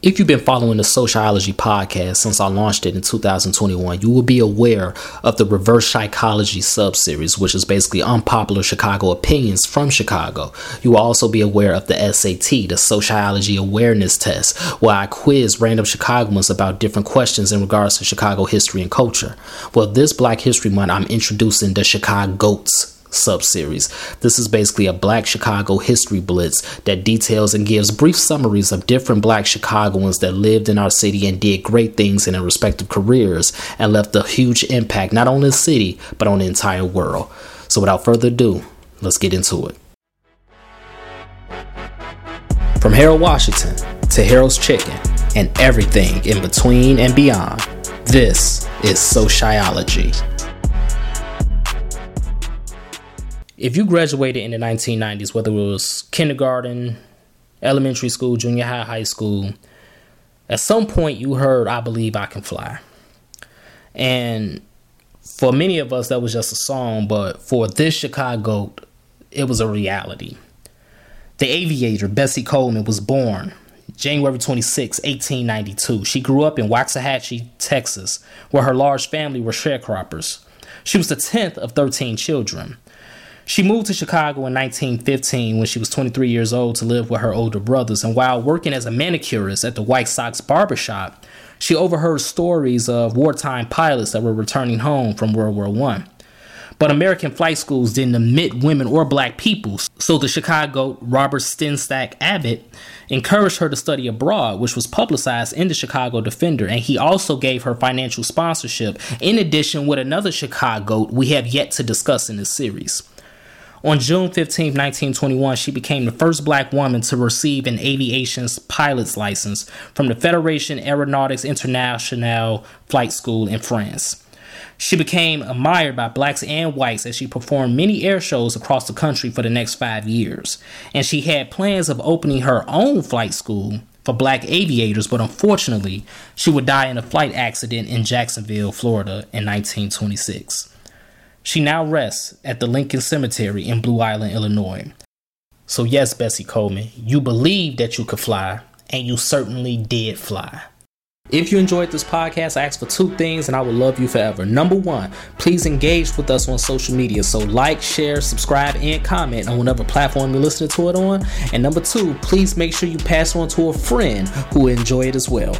If you've been following the Sociology podcast since I launched it in 2021, you will be aware of the reverse psychology subseries, which is basically unpopular Chicago opinions from Chicago. You will also be aware of the SAT, the Sociology Awareness Test, where I quiz random Chicagoans about different questions in regards to Chicago history and culture. Well, this Black History Month, I'm introducing the ChicaGOATS subseries. This is basically a Black Chicago history blitz that details and gives brief summaries of different Black Chicagoans that lived in our city and did great things in their respective careers and left a huge impact not only on the city but on the entire world. So without further ado, let's get into it. From Harold Washington to Harold's Chicken and everything in between and beyond, this is Sociology. If you graduated in the 1990s, whether it was kindergarten, elementary school, junior high, high school, at some point you heard, I believe I can fly. And for many of us, that was just a song, but for this Chicago, it was a reality. The aviator, Bessie Coleman, was born January 26, 1892. She grew up in Waxahachie, Texas, where her large family were sharecroppers. She was the 10th of 13 children. She moved to Chicago in 1915 when she was 23 years old to live with her older brothers. And while working as a manicurist at the White Sox barbershop, she overheard stories of wartime pilots that were returning home from World War I. But American flight schools didn't admit women or black people, so the Chicago Robert Sengstacke Abbott encouraged her to study abroad, which was publicized in the Chicago Defender, and he also gave her financial sponsorship, in addition with another Chicago we have yet to discuss in this series. On June 15, 1921, she became the first black woman to receive an aviation's pilot's license from the Fédération Aéronautique Internationale Flight School in France. She became admired by blacks and whites as she performed many air shows across the country for the next five years. And she had plans of opening her own flight school for black aviators, but unfortunately, she would die in a flight accident in Jacksonville, Florida in 1926. She now rests at the Lincoln Cemetery in Blue Island, Illinois. So, yes, Bessie Coleman, you believed that you could fly, and you certainly did fly. If you enjoyed this podcast, I ask for two things and I will love you forever. Number one, please engage with us on social media. So, like, share, subscribe, and comment on whatever platform you're listening to it on. And number two, please make sure you pass it on to a friend who will enjoy it as well.